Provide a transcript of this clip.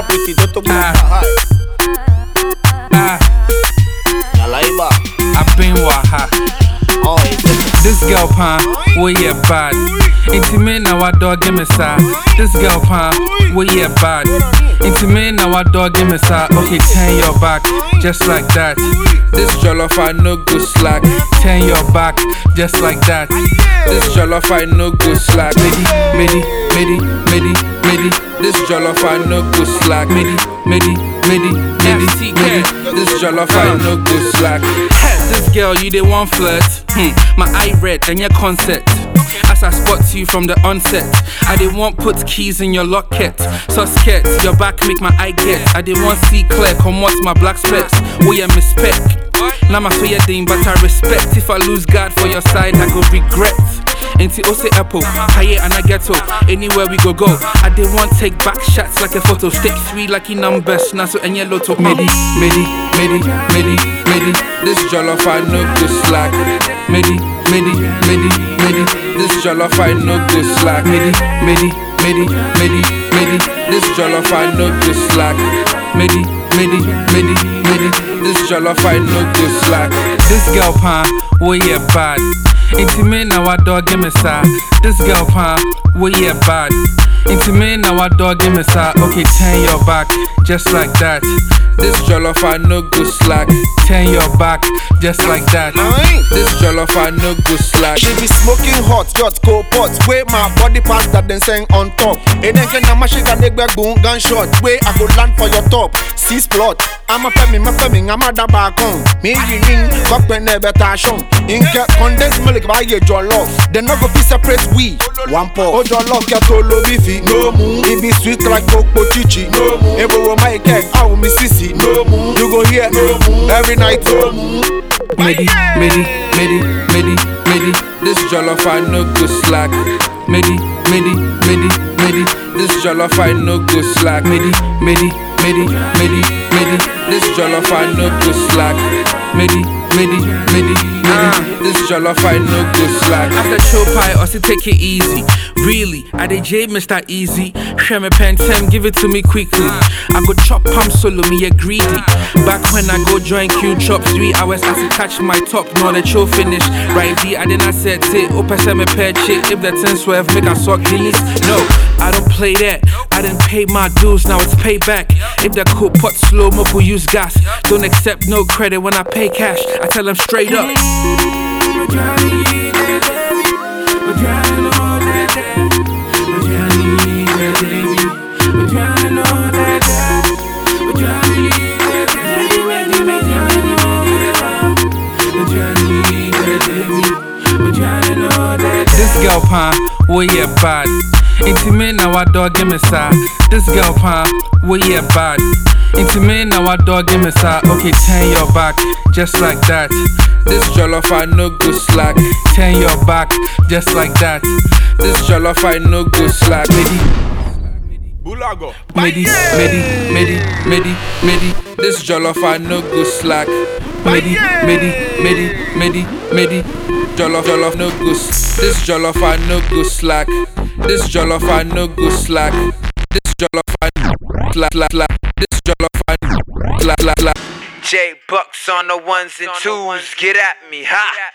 Rapiti, Toto Ah. Hi. Ah, Alaiba. I've been waha. Oh, This girl pan, we yeah bad. Intimate now I dog give me sa. This girl pan, we yeah bad. Intimate now I dog give me sa. Okay, turn your back, just like that. This jollof I no good slack. Turn your back, just like that. This jollof I no good slack. Midi, midi, midi, midi, midi. This jollof I no good slack. Midi, midi, midi, midi, midi. This jollof I no good slack. This girl, you the one flirt. Hmm, my eye red and your concept. As I spot you from the onset, I didn't want put keys in your locket. So scared, your back make my eye get. I didn't want see clear, come what's my black specs. We a mispec. Now my your thing, but I respect. If I lose God for your side, I go regret. Inti Ose Apple, higher and I ghetto. Anywhere we go, go. I did want take back shots like a photo. Stick three lucky numbers, Naso and yellow to Medi, Medi, Medi, Medi, Medi. This jollof I no go slack. Medi, Medi, Medi, Medi. This jollof I no go slack. Medi, Medi, Medi, Medi, Medi. This jollof I no go slack. Medi, Medi, Medi, Medi. This jollof I no go slack. This girl pan, we yeah bad. Intimate now I dog give me sa. This girl pan, we yeah bad. Intimate now I dog give me sa. Okay, turn your back, just like that. This jollof I no go slack. Turn your back, just like that. Nine. This jollof I no go slack. She be smoking hot, just go pot. Way my body parts that then saying on top. And then can my shake a nigga boom gunshot. Way I go land for your top. Six plot. I'm a femi, my femi, I'm a da back on. Me ring, fuck when never tashion. Inka condensed milk by your jollof. Then no go be separate we. One pot. Oh jollof get all beefy. No moon. It be sweet like cocoa chichi. No moon. Ebo my cake, I will miss sissy. No moon. You go here. No moon. Every night. No moon. Medi, Medi, Medi, Medi, Medi. This jollof I no go slack. Medi, Medi, Medi, Medi. This jollof I no go slack. Medi, Medi, Medi, Medi, Medi. This jollof I no go slack. Medi, Medi, Medi, Medi. Ah. This jollof I no go slack. After show pie, also take it easy. Really, I dey J Mr. Easy. Share me pen ten, give it to me quickly. I go chop palm solo, me a greedy. Back when I go join Q chop three hours as it catch my top, no the show finish. Right V, I did not set it. Open me pair chick. If the ten swerve, make I suck guineas. No, I don't play that. I didn't pay my dues, now it's payback. If the cool pot slow, mo will use gas. Don't accept no credit when I pay cash. I tell them straight up. This girl pan, we yeah Intimate now I dog give me sa. This girl pan, we yeah bad. Intimate now I dog give me sa. Okay, turn your back, just like that. This jollof I no go slack. Turn your back, just like that. This jollof I no go slack. Medi, Bulago. Medi, Medi, Medi, Medi, Medi. This jollof I no go slack. Medi, Medi, Medi, Medi, Medi. Jollof, jollof no go. This jollof I no go slack. This jollof I no go slack. This jollof I slack, slack, slack. This jollof I slack, slack, slack. J Bucks on the ones and twos. Get at me, ha.